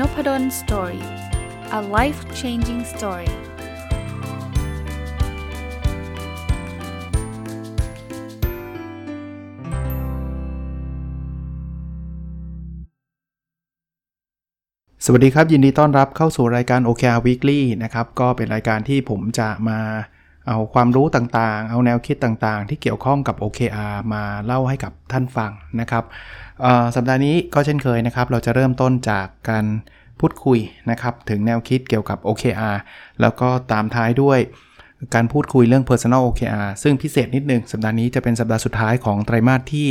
n o p ด d o สตอรี่ a life changing story สวัสดีครับ ยินดีต้อนรับเข้าสู่รายการ OKR Weekly นะครับ ก็เป็นรายการที่ผมจะมาเอาความรู้ต่างๆ เอาแนวคิดต่างๆ ที่เกี่ยวข้องกับ OKR มาเล่าให้กับท่านฟังนะครับ สัปดาห์นี้ก็เช่นเคยนะครับ เราจะเริ่มต้นจากการพูดคุยนะครับ ถึงแนวคิดเกี่ยวกับ OKR แล้วก็ตามท้ายด้วยการพูดคุยเรื่อง Personal OKR ซึ่งพิเศษนิดนึง สัปดาห์นี้จะเป็นสัปดาห์สุดท้ายของไตรมาสที่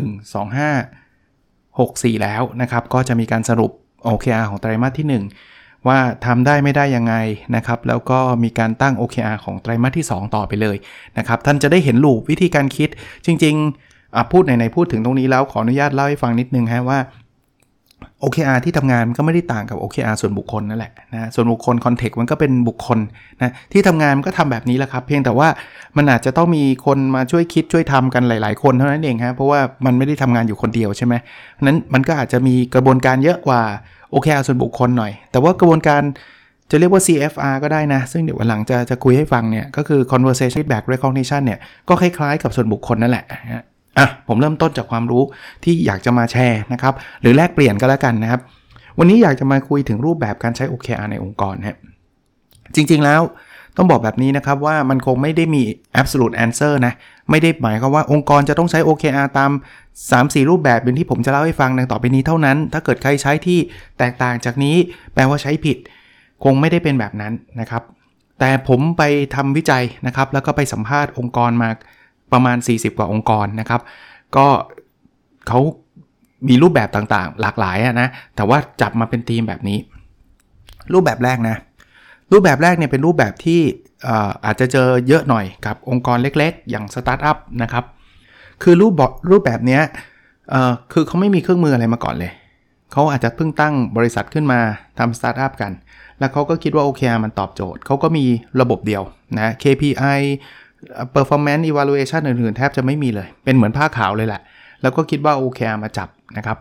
1 2 5 6 4 แล้วนะครับ ก็จะมีการสรุป OKR ของไตรมาสที่ 1 ว่าทำได้ไม่ได้ยังไงนะครับ แล้วก็มีการตั้ง OKR ของไตรมาสที่ 2 ต่อไปเลยนะครับ ท่านจะได้เห็นลูปวิธีการคิดจริง ๆ พูดไหนๆพูดถึงตรงนี้แล้วขออนุญาตเล่าให้ฟังนิดนึงฮะว่า OKR ที่ทำงานก็ไม่ได้ต่างกับ OKR ส่วนบุคคลนั่นแหละนะส่วนบุคคลคอนเทกต์มันก็เป็นบุคคลนะที่ทำงานมันก็ทำแบบนี้แหละครับ เพียงแต่ว่ามันอาจจะต้องมีคนมาช่วยคิดช่วยทำกันหลาย ๆ คนเท่านั้นเองฮะเพราะว่ามันไม่ได้ทำงานอยู่คนเดียวใช่ไหมนั้นมันก็อาจจะมีกระบวนการเยอะกว่า OKR ส่วนบุคคลหน่อย แต่ว่ากระบวนการจะเรียกว่า CFR ก็ได้นะ ซึ่งเดี๋ยววันหลังจะจะคุยให้ฟังเนี่ยก็คือ conversation feedback recognition เนี่ยก็คล้ายๆกับส่วนบุคคลนั่นแหละ อะผมเริ่มต้นจากความรู้ที่อยากจะมาแชร์นะครับหรือแลกเปลี่ยนก็แล้วกันนะครับ วันนี้อยากจะมาคุยถึงรูปแบบการใช้ OKR ในองค์กรฮะจริงๆแล้วต้องบอกแบบนี้นะครับว่ามันคงไม่ได้มี absolute answer นะ ไม่ได้หมายความว่าองค์กรจะต้องใช้ OKR ตาม 3-4 รูปแบบเป็นที่ผมจะเล่าให้ฟังในต่อไปนี้เท่านั้น ถ้าเกิดใครใช้ที่แตกต่างจากนี้ แปลว่าใช้ผิด คงไม่ได้เป็นแบบนั้นนะครับ แต่ผมไปทำวิจัยนะครับ แล้วก็ไปสัมภาษณ์องค์กรมา ประมาณ 40 กว่าองค์กรนะครับ ก็เขามีรูปแบบต่างๆ หลากหลายนะ แต่ว่าจับมาเป็นทีมแบบนี้ รูปแบบแรกนะ รูปแบบแรกเนี่ยเป็นรูปแบบที่อาจจะเจอเยอะหน่อยกับองค์กรเล็กๆ อย่างสตาร์ทอัพนะครับ คือรูปรูปแบบนี้คือเขาไม่มีเครื่องมืออะไรมาก่อนเลยเขาอาจจะเพิ่งตั้งบริษัทขึ้นมาทำสตาร์ทอัพกัน แล้วเขาก็คิดว่า OKR มันตอบโจทย์ เขาก็มีระบบเดียวนะ KPI performance evaluation อื่นๆ แทบจะไม่มีเลย เป็นเหมือนผ้าขาวเลยแหละ แล้วก็คิดว่า OKR มาจับนะครับ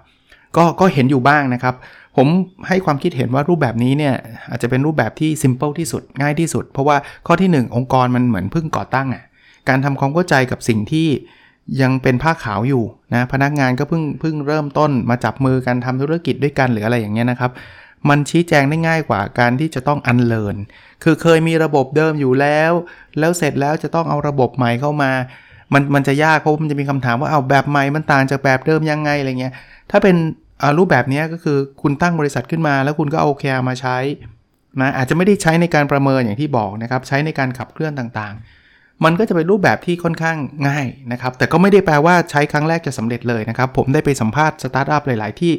ก็ก็เห็นอยู่บ้างนะครับ ผมให้ความคิดเห็นว่ารูปแบบนี้เนี่ย อาจจะเป็นรูปแบบที่ simple ที่สุดง่ายที่สุด เพราะว่าข้อที่ 1 องค์กรมันเหมือนเพิ่งก่อตั้งอะการทำความเข้าใจกับสิ่งที่ยังเป็นผ้าขาวอยู่นะพนักงานก็เพิ่งเพิ่งเริ่มต้นมาจับมือกันทำธุรกิจด้วยกันหรืออะไรอย่างเงี้ยนะครับ มันชี้แจงได้ง่ายกว่าการที่จะต้องอันเลินคือเคยมีระบบเดิมอยู่แล้ว แล้วเสร็จแล้วจะต้องเอาระบบใหม่เข้ามา มันมันจะยากเพราะมันจะมีคำถามว่าเอาแบบใหม่มันต่างจากแบบเดิมยังไงอะไรเงี้ย ถ้าเป็นรูปแบบนี้ก็คือคุณตั้งบริษัทขึ้นมา แล้วคุณก็เอาแคร์มาใช้นะอาจจะไม่ได้ใช้ในการประเมินอย่างที่บอกนะครับใช้ในการขับเคลื่อนต่างๆ มันก็จะเป็นรูปแบบที่ค่อนข้างง่ายนะครับแต่ก็ไม่ได้แปลว่าใช้ครั้งแรกจะสำเร็จเลยนะครับผมได้ไปสัมภาษณ์สตาร์ทอัพหลาย ๆ ที่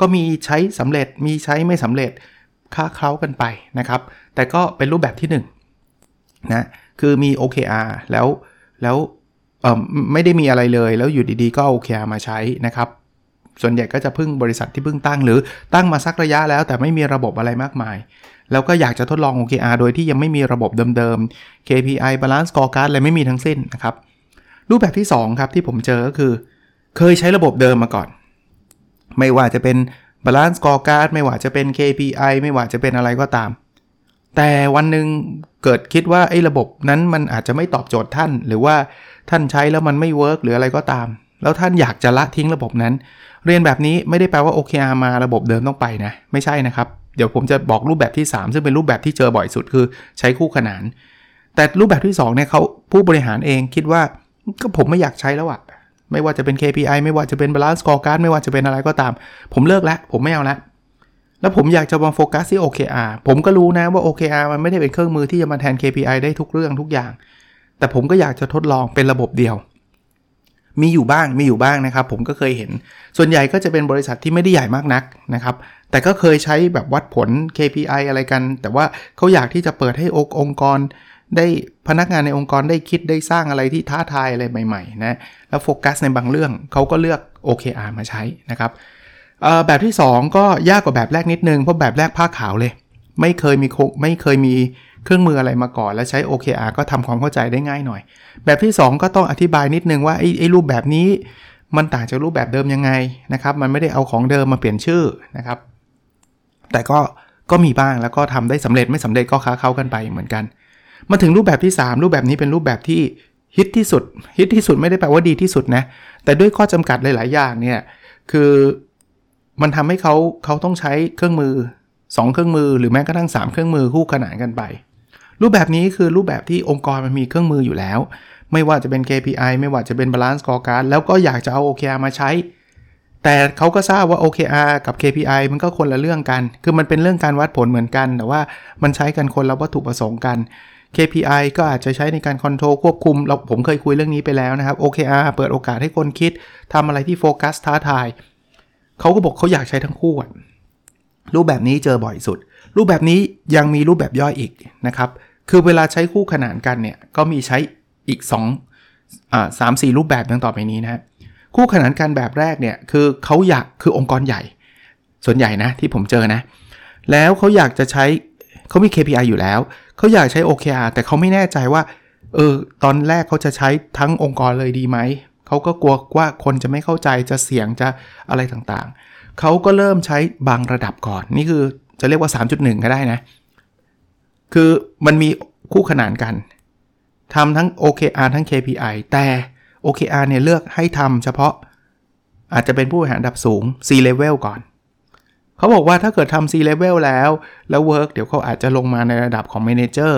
ก็มีใช้สำเร็จมีใช้ไม่สำเร็จค่าเคล้ากันไปนะครับ แต่ก็เป็นรูปแบบที่1นนะคือมี OKR แล้วแล้วไม่ได้มีอะไรเลย แล้วอยู่ดีๆ ก็เอา OKR มาใช้นะครับ ส่วนใหญ่ก็จะพึ่งบริษัทที่เพิ่งตั้งหรือตั้งมาสักระยะแล้ว แต่ไม่มีระบบอะไรมากมาย แล้วก็อยากจะทดลอง OKR โดยที่ยังไม่มีระบบเดิมๆ KPI Balance Scorecard อะไรไม่มีทั้งสิ้นนะครับ รูปแบบที่2ครับที่ผมเจอก็คือ เคยใช้ระบบเดิมมาก่อน ไม่ว่าจะเป็น Balance Scorecard ไม่ว่าจะเป็น KPI ไม่ว่าจะเป็นอะไรก็ตาม แต่วันหนึ่งเกิดคิดว่าไอ้ระบบนั้นมันอาจจะไม่ตอบโจทย์ท่าน หรือว่าท่านใช้แล้วมันไม่เวิร์กหรืออะไรก็ตาม แล้วท่านอยากจะละทิ้งระบบนั้น เรียนแบบนี้ไม่ได้แปลว่า OKR มาระบบเดิมต้องไปนะ ไม่ใช่นะครับ เดี๋ยวผมจะบอกรูปแบบที่ 3 ซึ่งเป็นรูปแบบที่เจอบ่อยสุดคือใช้คู่ขนาน แต่รูปแบบที่2เนี่ยเขาผู้บริหารเองคิดว่าก็ผมไม่อยากใช้แล้วอะ ไม่ว่าจะเป็น KPI ไม่ว่าจะเป็น balance scorecard ไม่ว่าจะเป็นอะไรก็ตาม ผมเลิกแล้ว ผมไม่เอาแล้วแล้วผมอยากจะมาโฟกัสที่ OKR ผมก็รู้นะว่า OKR มันไม่ได้เป็นเครื่องมือที่จะมาแทน KPI ได้ทุกเรื่องทุกอย่าง แต่ผมก็อยากจะทดลองเป็นระบบเดียว มีอยู่บ้างมีอยู่บ้างนะครับ ผมก็เคยเห็น ส่วนใหญ่ก็จะเป็นบริษัทที่ไม่ได้ใหญ่มากนักนะครับ แต่ก็เคยใช้แบบวัดผล KPI อะไรกัน แต่ว่าเขาอยากที่จะเปิดให้องค์กร ได้พนักงานในองค์กรได้คิดได้สร้างอะไรที่ท้าทายอะไรใหม่ๆนะแล้วโฟกัสในบางเรื่องเขาก็เลือก OKR มาใช้นะครับแบบที่ 2 ก็ยากกว่าแบบแรกนิดนึง เพราะแบบแรกผ้าขาวเลย ไม่เคยมีไม่เคยมีเครื่องมืออะไรมาก่อน แล้วใช้ OKR ก็ทำความเข้าใจได้ง่ายหน่อย แบบที่ 2 ก็ต้องอธิบายนิดนึงว่าไอ้ไอ้รูปแบบนี้มันต่างจากรูปแบบเดิมยังไงนะครับมันไม่ได้เอาของเดิมมาเปลี่ยนชื่อนะครับ แต่ก็ก็มีบ้างแล้วก็ทำได้สำเร็จไม่สำเร็จก็ค้าเข้ากันไปเหมือนกัน มาถึงรูปแบบที่ 3 รูปแบบนี้เป็นรูปแบบที่ฮิตที่สุด ฮิตที่สุดไม่ได้แปลว่าดีที่สุดนะ แต่ด้วยข้อจำกัดหลาย ๆ อย่างเนี่ย คือมันทำให้เขาเขาต้องใช้เครื่องมือ 2 เครื่องมือ หรือแม้กระทั่ง 3 เครื่องมือคู่ขนานกันไป รูปแบบนี้คือรูปแบบที่องค์กรมันมีเครื่องมืออยู่แล้ว ไม่ว่าจะเป็น KPI ไม่ว่าจะเป็น Balance Scorecard แล้วก็อยากจะเอา OKR มาใช้ แต่เขาก็ทราบว่า OKR กับ KPI มันก็คนละเรื่องกัน คือมันเป็นเรื่องการวัดผลเหมือนกัน แต่ว่ามันใช้กันคนละวัตถุประสงค์กัน KPI ก็อาจจะใช้ในการคอนโทรลควบคุม เราผมเคยคุยเรื่องนี้ไปแล้วนะครับ OKR เปิดโอกาสให้คนคิดทำอะไรที่โฟกัสท้าทายเขาก็บอกเขาอยากใช้ทั้งคู่รูปแบบนี้เจอบ่อยสุด รูปแบบนี้ยังมีรูปแบบย่อยอีกนะครับ คือเวลาใช้คู่ขนานกันเนี่ย ก็มีใช้อีก2อ่าสามสี่รูปแบบดังต่อไปนี้นะคู่ขนานกันแบบแรกเนี่ย คือเขาอยากคือองค์กรใหญ่ ส่วนใหญ่นะที่ผมเจอนะ แล้วเขาอยากจะใช้เขามี KPI อยู่แล้ว เขาอยากใช้ OKR แต่เขาไม่แน่ใจว่า เออ ตอนแรกเขาจะใช้ทั้งองค์กรเลยดีไหม เขาก็กลัวว่าคนจะไม่เข้าใจจะเสี่ยงจะอะไรต่างๆ เขาก็เริ่มใช้บางระดับก่อน นี่คือจะเรียกว่า 3.1 ก็ได้นะ คือมันมีคู่ขนานกันทำทั้ง OKR ทั้ง KPI แต่ OKR เนี่ยเลือกให้ทำเฉพาะอาจจะเป็นผู้บริหารระดับสูง C level ก่อน เขาบอกว่าถ้าเกิดทำ C level แล้ว แล้ว work เดี๋ยวเขาอาจจะลงมาในระดับของ manager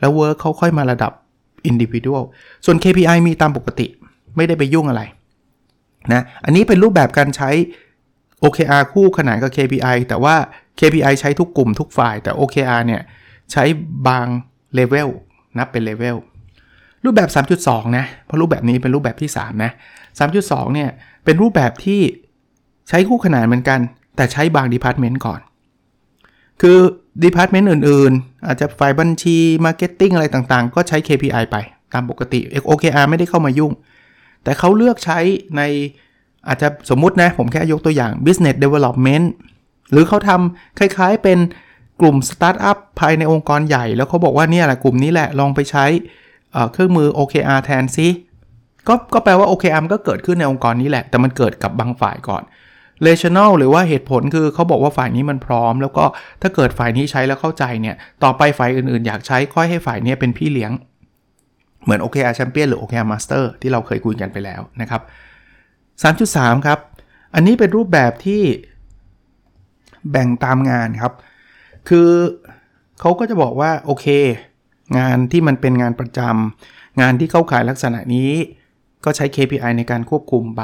แล้ว work เขาค่อยมาระดับ individual ส่วน KPI มีตามปกติไม่ได้ไปยุ่งอะไรนะอันนี้เป็นรูปแบบการใช้ OKR คู่ขนานกับ KPI แต่ว่า KPI ใช้ทุกกลุ่มทุกฝ่าย แต่ OKR เนี่ยใช้บาง level นับเป็น level รูปแบบ 3.2 นะ เพราะรูปแบบนี้เป็นรูปแบบที่ 3 นะ 3.2 เนี่ย เป็นรูปแบบที่ใช้คู่ขนานเหมือนกัน แต่ใช้บาง department ก่อน คือ department อื่นๆ อาจจะฝ่ายบัญชี marketing อะไรต่างๆ ก็ใช้ KPI ไปตามปกติ OKR ไม่ได้เข้ามายุ่ง แต่เขาเลือกใช้ในอาจจะสมมุตินะ ผมแค่ยกตัวอย่าง business development หรือเขาทำคล้ายๆเป็นกลุ่มสตาร์ทอัพภายในองค์กรใหญ่ แล้วเขาบอกว่าเนี่ยแหละกลุ่มนี้แหละลองไปใช้เครื่องมือ OKR แทนซิก็ก็แปลว่า OKR ก็เกิดขึ้นในองค์กรนี้แหละ แต่มันเกิดกับบางฝ่ายก่อน rational หรือว่าเหตุผลคือเขาบอกว่าฝ่ายนี้มันพร้อม แล้วก็ถ้าเกิดฝ่ายนี้ใช้แล้วเข้าใจเนี่ย ต่อไปฝ่ายอื่นๆ อยากใช้ค่อยให้ฝ่ายนี้เป็นพี่เลี้ยง เหมือน OKR Champion หรือ OKR Master ที่เราเคยคุยกันไปแล้วนะครับ 3.3 ครับ อันนี้เป็นรูปแบบที่แบ่งตามงานครับ คือเขาก็จะบอกว่าโอเค งานที่มันเป็นงานประจำงานที่เข้าข่ายลักษณะนี้ ก็ใช้ KPI ในการควบคุมไป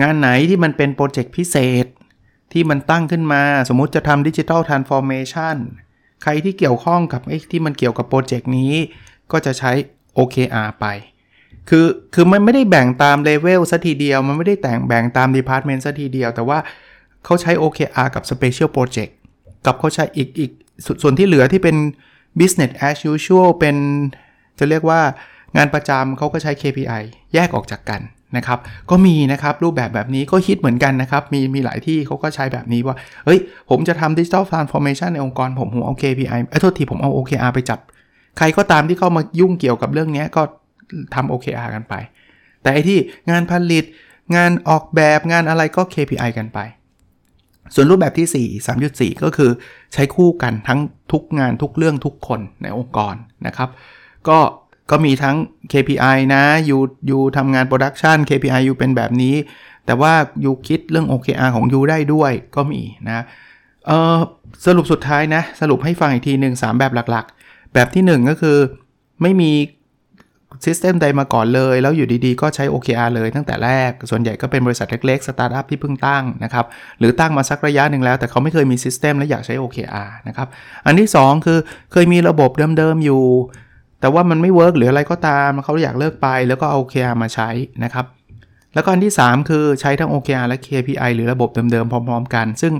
งานไหนที่มันเป็นโปรเจกต์พิเศษ ที่มันตั้งขึ้นมาสมมุติจะทำ digital transformation ใครที่เกี่ยวข้องกับไอ้ที่มันเกี่ยวกับโปรเจกต์นี้ ก็จะใช้ OKR ไป คือคือมันไม่ได้แบ่งตามเลเวลซะทีเดียว มันไม่ได้แต่งแบ่งตาม department ซะทีเดียว แต่ว่าเขาใช้ OKR กับ Special Project กับเขาใช้อีกอีกส่วนที่เหลือที่เป็น business as usual เป็นจะเรียกว่างานประจำเขาก็ใช้ KPI แยกออกจากกัน นะครับก็มีนะครับรูปแบบแบบนี้ก็คิดเหมือนกันนะครับ มีมีหลายที่เขาก็ใช้แบบนี้ว่า เฮ้ย ผมจะทำดิจิทัลทรานส์ฟอร์เมชันในองค์กรผมผมเอา KPI ไอ้โทษทีผมเอา OKR ไปจับ ใครก็ตามที่เข้ามายุ่งเกี่ยวกับเรื่องนี้ก็ทำ OKR กันไป แต่ไอ้ที่งานผลิตงานออกแบบงานอะไรก็ KPI กันไป ส่วนรูปแบบที่ 4 3.4 ก็คือใช้คู่กันทั้งทุกงานทุกเรื่องทุกคนในองค์กรนะครับ ก็ ก็มีทั้ง KPI นะอยู่อยู่ทำงานโปรดักชัน KPI อยู่เป็นแบบนี้ แต่ว่าอยู่คิดเรื่อง OKR ของยูได้ด้วยก็มีนะเออสรุปสุดท้ายนะ สรุปให้ฟังอีกทีหนึ่ง3แบบหลักๆ แบบที่ 1 ก็คือไม่มี system ใดมาก่อนเลย แล้วอยู่ดีๆ ก็ใช้ OKR เลยตั้งแต่แรก ส่วนใหญ่ก็เป็นบริษัทเล็กๆ สตาร์ทอัพที่เพิ่งตั้งนะครับ หรือตั้งมาสักระยะหนึ่งแล้ว แต่เขาไม่เคยมี system และอยากใช้ OKR นะครับ อันที่ 2 คือเคยมีระบบเดิมๆอยู่ แต่ว่ามันไม่ work หรืออะไรก็ตามเขาอยากเลิกไปแล้วก็เอา OKR มาใช้นะครับ แล้วก็อันที่ 3 คือใช้ทั้ง OKR และ KPI หรือระบบเดิมๆ พร้อม ๆ กัน ซึ่ง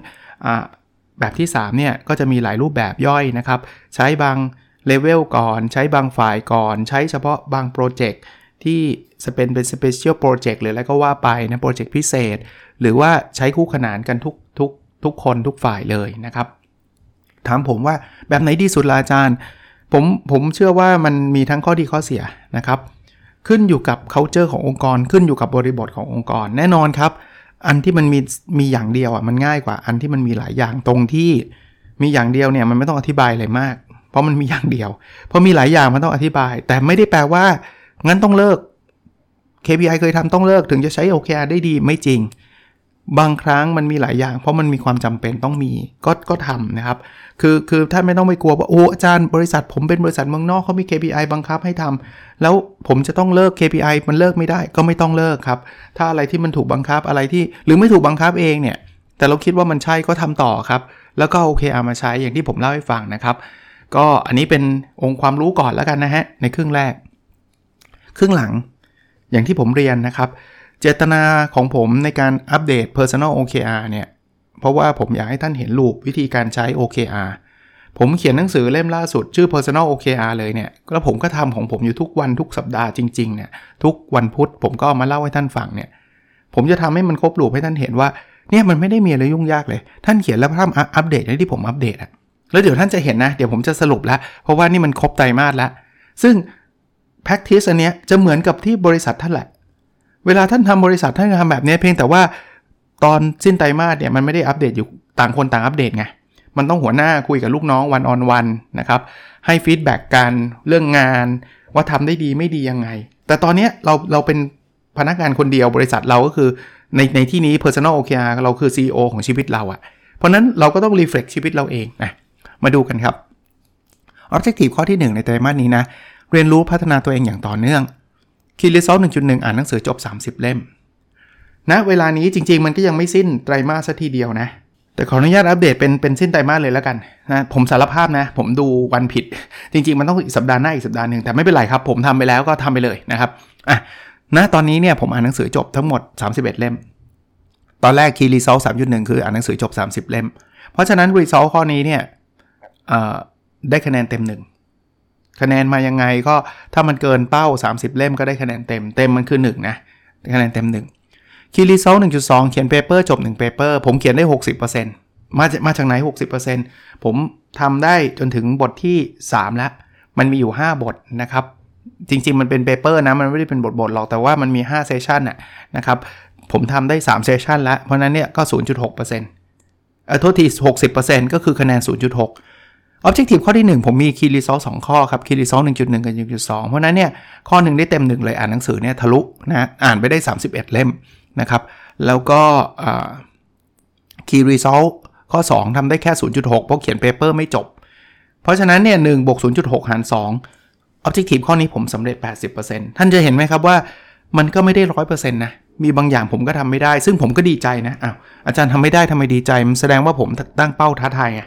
แบบที่3เนี่ยก็จะมีหลายรูปแบบย่อยนะครับ ใช้บางเลเวลก่อน ใช้บางฝ่ายก่อน ใช้เฉพาะบางโปรเจกต์ที่จะเป็นเป็น special project หรืออะไรก็ว่าไปนะโปรเจกต์พิเศษ หรือว่าใช้คู่ขนานกันทุกทุกทุกคนทุกฝ่ายเลยนะครับ ถามผมว่าแบบไหนดีสุดล่ะอาจารย์ ผมผมเชื่อว่ามันมีทั้งข้อดีข้อเสียนะครับ ขึ้นอยู่กับ culture ขององค์กร ขึ้นอยู่กับบริบทขององค์กร แน่นอนครับ อันที่มันมีมีอย่างเดียวอะมันง่ายกว่าอันที่มันมีหลายอย่างตรงที่มีอย่างเดียวเนี่ยมันไม่ต้องอธิบายอะไรมาก เพราะมันมีอย่างเดียวเพราะมีหลายอย่างมันต้องอธิบาย แต่ไม่ได้แปลว่างั้นต้องเลิก KPI เคยทำต้องเลิกถึงจะใช้ OKR ได้ดีไม่จริง บางครั้งมันมีหลายอย่าง เพราะมันมีความจำเป็นต้องมีก็ก็ทำนะครับ คือคือท่านไม่ต้องไปกลัวว่าโอ้อาจารย์บริษัทผมเป็นบริษัทเมืองนอกเขามี KPI บังคับให้ทำแล้วผมจะต้องเลิก KPI มันเลิกไม่ได้ก็ไม่ต้องเลิกครับ ถ้าอะไรที่มันถูกบังคับอะไรที่ หรือไม่ถูกบังคับเองเนี่ย แต่เราคิดว่ามันใช่ก็ทำต่อครับ แล้วก็โอเคเอามาใช้อย่างที่ผมเล่าให้ฟังนะครับ ก็อันนี้เป็นองค์ความรู้ก่อนแล้วกันนะฮะในครึ่งแรก ครึ่งหลังอย่างที่ผมเรียนนะครับ เจตนาของผมในการอัปเดต Personal OKR เนี่ย เพราะว่าผมอยากให้ท่านเห็นลูกวิธีการใช้ OKR ผมเขียนหนังสือเล่มล่าสุดชื่อ Personal OKR เลยเนี่ย แล้วผมก็ทำของผมอยู่ทุกวันทุกสัปดาห์จริงๆเนี่ยทุกวันพุธผมก็มาเล่าให้ท่านฟังเนี่ย ผมจะทำให้มันครบลูปให้ท่านเห็นว่าเนี่ยมันไม่ได้มีอะไรยุ่งยากเลย ท่านเขียนแล้วทำอัปเดตในที่ผมอัปเดตอะแล้วเดี๋ยวท่านจะเห็นนะ เดี๋ยวผมจะสรุปแล้วเพราะว่านี่มันครบไตรมาสแล้วซึ่ง practice อันเนี้ยจะเหมือนกับที่บริษัทท่านแหละ เวลาท่านทำบริษัทท่านทำแบบนี้เพียงแต่ว่าตอนสิ้นไตรมาสเนี่ยมันไม่ได้อัปเดตอยู่ต่างคนต่างอัปเดตไงมันต้องหัวหน้าคุยกับลูกน้องวันออนวันนะครับให้ฟีดแบ็กกันเรื่องงานว่าทำได้ดีไม่ดียังไง แต่ตอนนี้เราเราเป็นพนักงานคนเดียวบริษัทเราก็คือในในที่นี้ personal OKR เราคือ CEO ของชีวิตเราอะเพราะนั้นเราก็ต้อง reflect ชีวิตเราเองนะมาดูกันครับ objective ข้อที่ 1 ในไตรมาสนี้นะ เรียนรู้พัฒนาตัวเองอย่างต่อเนื่อง คีรีซอล1.1อ่านหนังสือจบ 30 เล่มนะเวลานี้จริง ๆ มันก็ยังไม่สิ้นไตรมาสทีเดียวนะ แต่ขออนุญาตอัปเดตเป็นเป็นสิ้นไตรมาสเลยแล้วกันนะผมสารภาพนะ ผมดูวันผิด จริง ๆ มันต้องอีกสัปดาห์หน้าอีกสัปดาห์หนึ่งแต่ไม่เป็นไรครับ ผมทำไปแล้วก็ทำไปเลยนะครับอะนะตอนนี้เนี่ยผมอ่านหนังสือจบทั้งหมด 31 เล่ม ตอนแรก key result 3.1คืออ่านหนังสือจบ 30 เล่ม เพราะฉะนั้น result ข้อนี้เนี่ยได้คะแนนเต็มหนึ่ง คะแนนมายังไงก็ถ้ามันเกินเป้า 30 เล่มก็ได้คะแนนเต็ม เต็มมันคือ1นะคะแนนเต็ม1 key result 1.2 เขียน paper จบ1 paper ผมเขียนได้ 60%มามาจากไหน 60%ผมทำได้จนถึงบทที่ 3 แล้ว มันมีอยู่ 5 บทนะครับ จริง ๆ มันเป็น paper นะ มันไม่ได้เป็นบทบทหรอกแต่ว่ามันมี5 section นะครับผมทำได้3 section แล้ว เพราะนั้นเนี่ยก็ 0.6%เออโทษที 60%ก็คือคะแนน 0.6 Objective ข้อที่ 1 ผมมี Key Result 2ข้อครับ Key Result 1.1 กับ 1.2 เพราะนั้นเนี่ยข้อหนึ่งได้เต็มหนึ่งเลยอ่านหนังสือเนี่ยทะลุนะอ่านไปได้ 31 เล่มนะครับ แล้วก็ Key Result ข้อ 2ทำได้แค่ 0.6 เพราะเขียน paper ไม่จบ เพราะฉะนั้นเนี่ย1บวก0.6 หาร 2 Objective ข้อนี้ผมสำเร็จ 80%ท่านจะเห็นไหมครับว่ามันก็ไม่ได้ 100%นะมีบางอย่างผมก็ทำไม่ได้ ซึ่งผมก็ดีใจนะอ้าวอาจารย์ทำไม่ได้ทำไมดีใจมันแสดงว่าผมตั้งเป้าท้าทายไง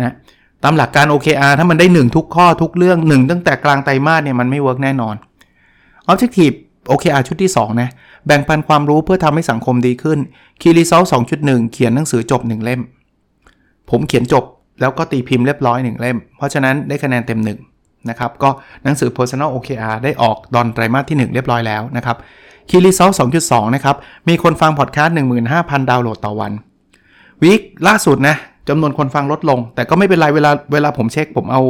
นะ ตามหลักการ OKR ถ้ามันได้ 1 ทุกข้อทุกเรื่อง 1 ตั้งแต่กลางไตรมาสเนี่ยมันไม่ work แน่นอน Objective OKR ชุดที่ 2 นะ แบ่งปันความรู้เพื่อทำให้สังคมดีขึ้น Key Result 2.1 เขียนหนังสือจบ 1 เล่ม ผมเขียนจบแล้วก็ตีพิมพ์เรียบร้อย 1 เล่ม เพราะฉะนั้นได้คะแนนเต็ม 1 นะครับ ก็หนังสือ Personal OKR ได้ออกดอนไตรมาสที่ 1 เรียบร้อยแล้วนะครับ Key Result 2.2 นะครับ มีคนฟังพอดแคสต์15,000 ดาวน์โหลดต่อวัน วีคล่าสุดนะ จำนวนคนฟังลดลง แต่ก็ไม่เป็นไรเวลาเวลาผมเช็ค ผมเอา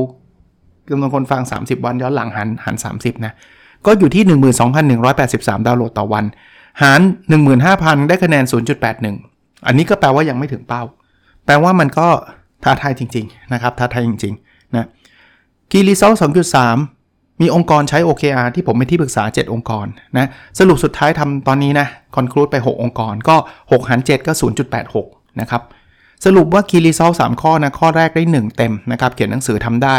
จำนวนคนฟัง 30 วันย้อนหลังหันหัน 30 นะ ก็อยู่ที่ 12,183 ดาวน์โหลดต่อวัน หาร 15,000 ได้คะแนน 0.81 อันนี้ก็แปลว่ายังไม่ถึงเป้า แปลว่ามันก็ท้าทายจริง ๆ นะครับ ท้าทายจริง ๆ นะกีรีเซล2.3 มีองค์กรใช้ OKR ที่ผมเป็นที่ปรึกษา 7 องค์กรนะ สรุปสุดท้ายทำตอนนี้นะ คอนคลูดไป 6 องค์กร ก็ 6 หาร 7 ก็ 0.86 นะครับ สรุปว่าคีรีซอลสามข้อนะข้อแรกได้ 1 เต็มนะครับ เขียนหนังสือทำได้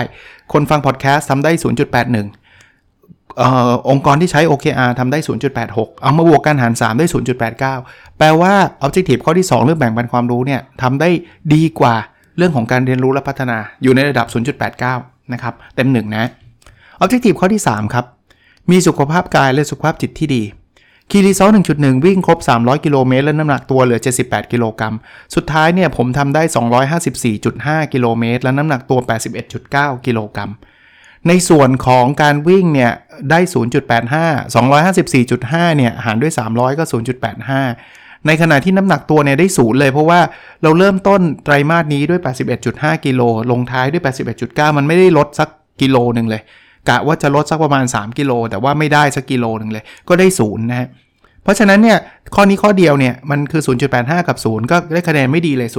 คนฟังพอดแคสต์ทำได้ 0.81อองค์กรที่ใช้ OKR ทำได้ 0.86 เอามาบวกกันหาร 3 ได้ 0.89 แปลว่า Objective ข้อที่ 2 เรื่องแบ่งปันความรู้เนี่ยทำได้ดีกว่าเรื่องของการเรียนรู้และพัฒนาอยู่ในระดับ 0.89 นะครับ เต็ม 1 นะ Objective ข้อที่ 3 ครับ มีสุขภาพกายและสุขภาพจิตที่ดี คีรีซอล1.1 วิ่งครบ 300 กิโลเมตร และน้ำหนักตัวเหลือ 78 กิโลกรัม สุดท้ายเนี่ยผมทำได้ 254.5 กิโลเมตร และน้ำหนักตัว 81.9 กิโลกรัม ในส่วนของการวิ่งเนี่ย ได้ 0.85 254.5 เนี่ย หารด้วย 300 ก็ 0.85 ในขณะที่น้ำหนักตัวเนี่ยได้ศูนย์เลย เพราะว่าเราเริ่มต้นไตรมาสนี้ด้วย 81.5 กิโล ลงท้ายด้วย 81.9 มันไม่ได้ลดสักกิโลหนึ่งเลย กะว่าจะลดสักประมาณ 3 กิโล แต่ว่าไม่ได้สักกิโลหนึ่งเลย ก็ได้ศูนย์นะฮะ เพราะฉะนั้นเนี่ยข้อนี้ข้อเดียวเนี่ยมันคือ 0.85 กับ 0 ก็ได้คะแนนไม่ดีเลย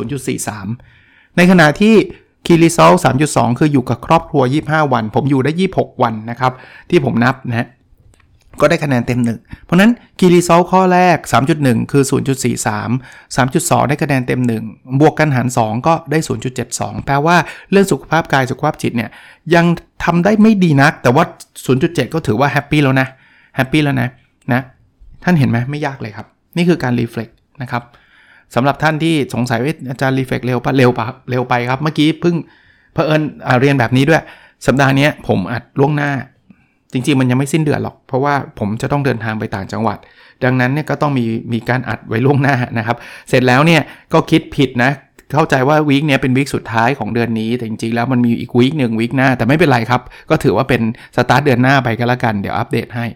0.43 ในขณะที่คีรีโซล3.2 คืออยู่กับครอบครัว 25 วัน ผมอยู่ได้ 26 วันนะครับ ที่ผมนับนะก็ได้คะแนนเต็ม1เพราะนั้นคีรีโซลข้อแรก 3.1 คือ 0.43 3.2 ได้คะแนนเต็ม1บวกกันหาร 2 ก็ได้ 0.72 แปลว่าเรื่องสุขภาพกายสุขภาพจิตเนี่ยยังทำได้ไม่ดีนัก แต่ว่า 0.7 ก็ถือว่า happy แล้วนะ happy แล้วนะ ท่านเห็นไหมไม่ยากเลยครับ นี่คือการ reflect นะครับสำหรับท่านที่สงสัยว่าอาจารย์ reflect เร็วปะเร็วปะเร็วไปครับ เมื่อกี้เพิ่งเพอเอิญเรียนแบบนี้ด้วย สัปดาห์นี้ผมอัดล่วงหน้า จริงๆ มันยังไม่สิ้นเดือนหรอก เพราะว่าผมจะต้องเดินทางไปต่างจังหวัด ดังนั้นเนี่ยก็ต้องมีมีการอัดไว้ล่วงหน้านะครับ เสร็จแล้วเนี่ยก็คิดผิดนะเข้าใจว่า week นี้เป็น week สุดท้ายของเดือนนี้ แต่จริงๆ แล้วมันมีอีก week หนึ่ง week หน้า แต่ไม่เป็นไรครับ ก็ถือว่าเป็นสตาร์ทเดือนหน้าไปก็แล้วกัน เดี๋ยวอัปเดตให้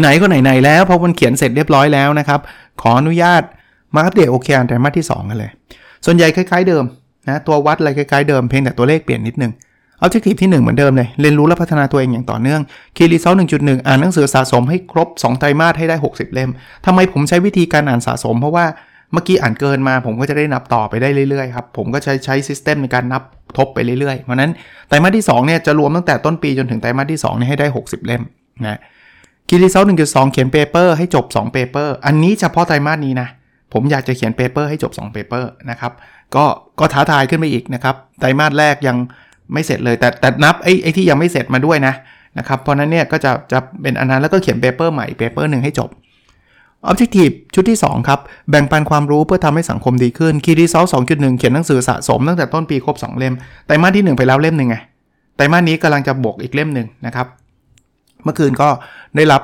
ไหนๆก็ไหนๆแล้วพอมันเขียนเสร็จเรียบร้อยแล้วนะครับ ขออนุญาตมาอัปเดต OKR ไตรมาสที่ 2 กันเลย ส่วนใหญ่คล้ายๆเดิมนะตัววัดอะไรคล้ายๆเดิมเพียงแต่ตัวเลขเปลี่ยนนิดนึง Objective ที่ 1 เหมือนเดิมเลย เรียนรู้และพัฒนาตัวเองอย่างต่อเนื่อง Key Result 1.1อ่านหนังสือสะสมให้ครบ 2 ไตรมาสให้ได้ 60 เล่มทำไมผมใช้วิธีการอ่านสะสม เพราะว่าเมื่อกี้อ่านเกินมา ผมก็จะได้นับต่อไปได้เรื่อยๆครับ ผมก็ใช้ใช้ system ในการนับทบไปเรื่อยๆ เพราะนั้นไตรมาสที่2เนี่ยจะรวมตั้งแต่ต้นปีจนถึงไตรมาสที่2เนี่ยให้ได้ 60 เล่มนะ Key Result 1.2เขียน paper ให้จบ2 paper อันนี้เฉพาะไตรมาสนี้นะ ผมอยากจะเขียน paper ให้จบ2 paper นะครับก็ก็ท้าทายขึ้นไปอีกนะครับไตรมาสแรกยังไม่เสร็จเลยแต่แต่นับไอ้ไอ้ที่ยังไม่เสร็จมาด้วยนะนะครับเพราะนั้นเนี่ยก็จะจะเป็นอันนั้นแล้วก็เขียน paper ใหม่ paper หนึ่งให้จบ Objective ชุดที่ 2 ครับ แบ่งปันความรู้เพื่อทำให้สังคมดีขึ้น Key Result 2.1 เขียนหนังสือสะสมตั้งแต่ต้นปีครบ 2 เล่ม ไตรมาสที่ 1 ไปแล้วเล่มหนึ่งไง ไตรมาสนี้กำลังจะบวกอีกเล่มหนึ่งนะครับ เมื่อคืนก็ได้รับ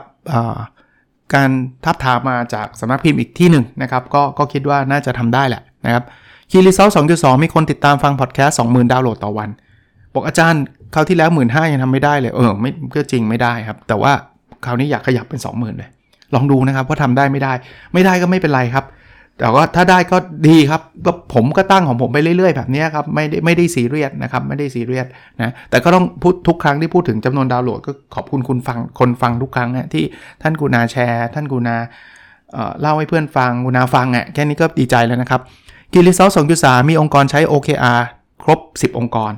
การทาบทามมาจากสำนักพิมพ์อีกที่หนึ่งนะครับก็ก็คิดว่าน่าจะทำได้แหละนะครับ Key Result 2.2มีคนติดตามฟังพอดแคสต์20,000ดาวน์โหลดต่อวันบอกอาจารย์คราวที่แล้ว1 5ื่นห้ายังทำไม่ได้เลยเออไม่ก็จริงไม่ได้ครับ แต่ว่าคราวนี้อยากขยับเป็น 20,000 เลย ลองดูนะครับว่าทำได้ไม่ได้ ไม่ได้ก็ไม่เป็นไรครับ แต่ว่าถ้าได้ก็ดีครับก็ผมก็ตั้งของผมไปเรื่อยๆ แบบนี้ครับไม่ได้ไม่ได้ซีเรียสนะครับไม่ได้ซีเรียสนะแต่ก็ต้องพูดทุกครั้งที่พูดถึงจำนวนดาวน์โหลดก็ขอบคุณคุณฟังคนฟังทุกครั้งนะที่ท่านกูนาแชร์ ท่านกูนาเล่าให้เพื่อนฟังกูนาฟังอะแค่นี้ก็ดีใจแล้วนะครับกิลิซอลสองจุดสามีองค์กรใช้ OKR ครบ 10 องค์กร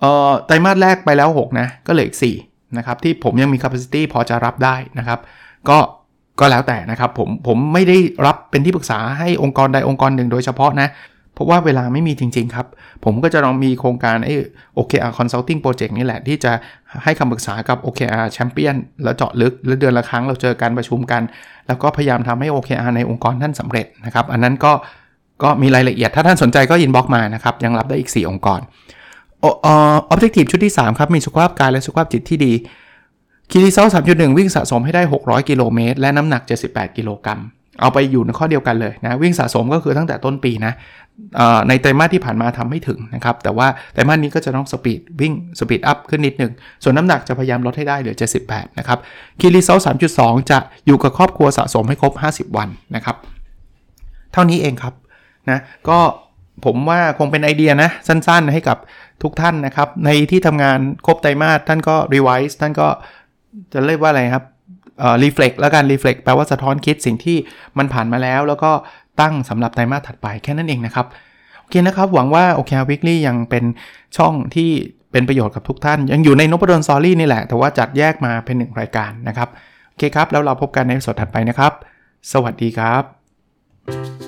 เอ่อไตรมาสแรกไปแล้ว 6 นะ ก็เหลืออีก4นะครับที่ผมยังมี capacity พอจะรับได้นะครับ ก็ ก็แล้วแต่นะครับผมผมไม่ได้รับเป็นที่ปรึกษาให้องค์กรใดองค์กรหนึ่งโดยเฉพาะนะเพราะว่าเวลาไม่มีจริง ๆ ครับ ผมก็จะลองมีโครงการไอ้ OKR Consulting Project นี่แหละ ที่จะให้คำปรึกษากับ OKR Champion แล้วเจาะลึกแล้วเดือนละครั้งเราเจอกันประชุมกัน แล้วก็พยายามทำให้ OKR ในองค์กรท่านสำเร็จนะครับ อันนั้นก็ก็มีรายละเอียดถ้าท่านสนใจก็ inbox มานะครับ ยังรับได้อีก 4 องค์กรออ Objective ชุดที่ 3 ครับ มีสุขภาพกายและสุขภาพจิตที่ดี Key Result 3.1วิ่งสะสมให้ได้ 600 กิโลเมตร และน้ำหนัก 78 กิโลกรัม เอาไปอยู่ในข้อเดียวกันเลยนะ วิ่งสะสมก็คือตั้งแต่ต้นปีนะในไตรมาสที่ผ่านมาทำไม่ถึงนะครับ แต่ว่าไตรมาสนี้ก็จะต้อง speed วิ่ง speed up ขึ้นนิดหนึ่ง ส่วนน้ำหนักจะพยายามลดให้ได้เหลือ 78 นะครับ Key Result 3.2จะอยู่กับครอบครัวสะสมให้ครบ 50 วันนะครับ เท่านี้เองครับนะก็ผมว่าคงเป็นไอเดียนะสั้นๆ ให้กับทุกท่านนะครับ ในที่ทำงานครบไตรมาสท่านก็ revise ท่านก็ จะเรียกว่าอะไรครับเอ่อ reflect แล้วกัน reflect แปลว่าสะท้อนคิดสิ่งที่มันผ่านมาแล้ว แล้วก็ตั้งสำหรับไตรมาสถัดไปแค่นั้นเองนะครับ โอเคนะครับ หวังว่า OKR Weekly ยังเป็นช่องที่เป็นประโยชน์กับทุกท่าน ยังอยู่ในนบดอนซอรี่นี่แหละ แต่ว่าจัดแยกมาเป็นหนึ่งรายการนะครับ โอเคครับ แล้วเราพบกันในสดถัดไปนะครับ สวัสดีครับ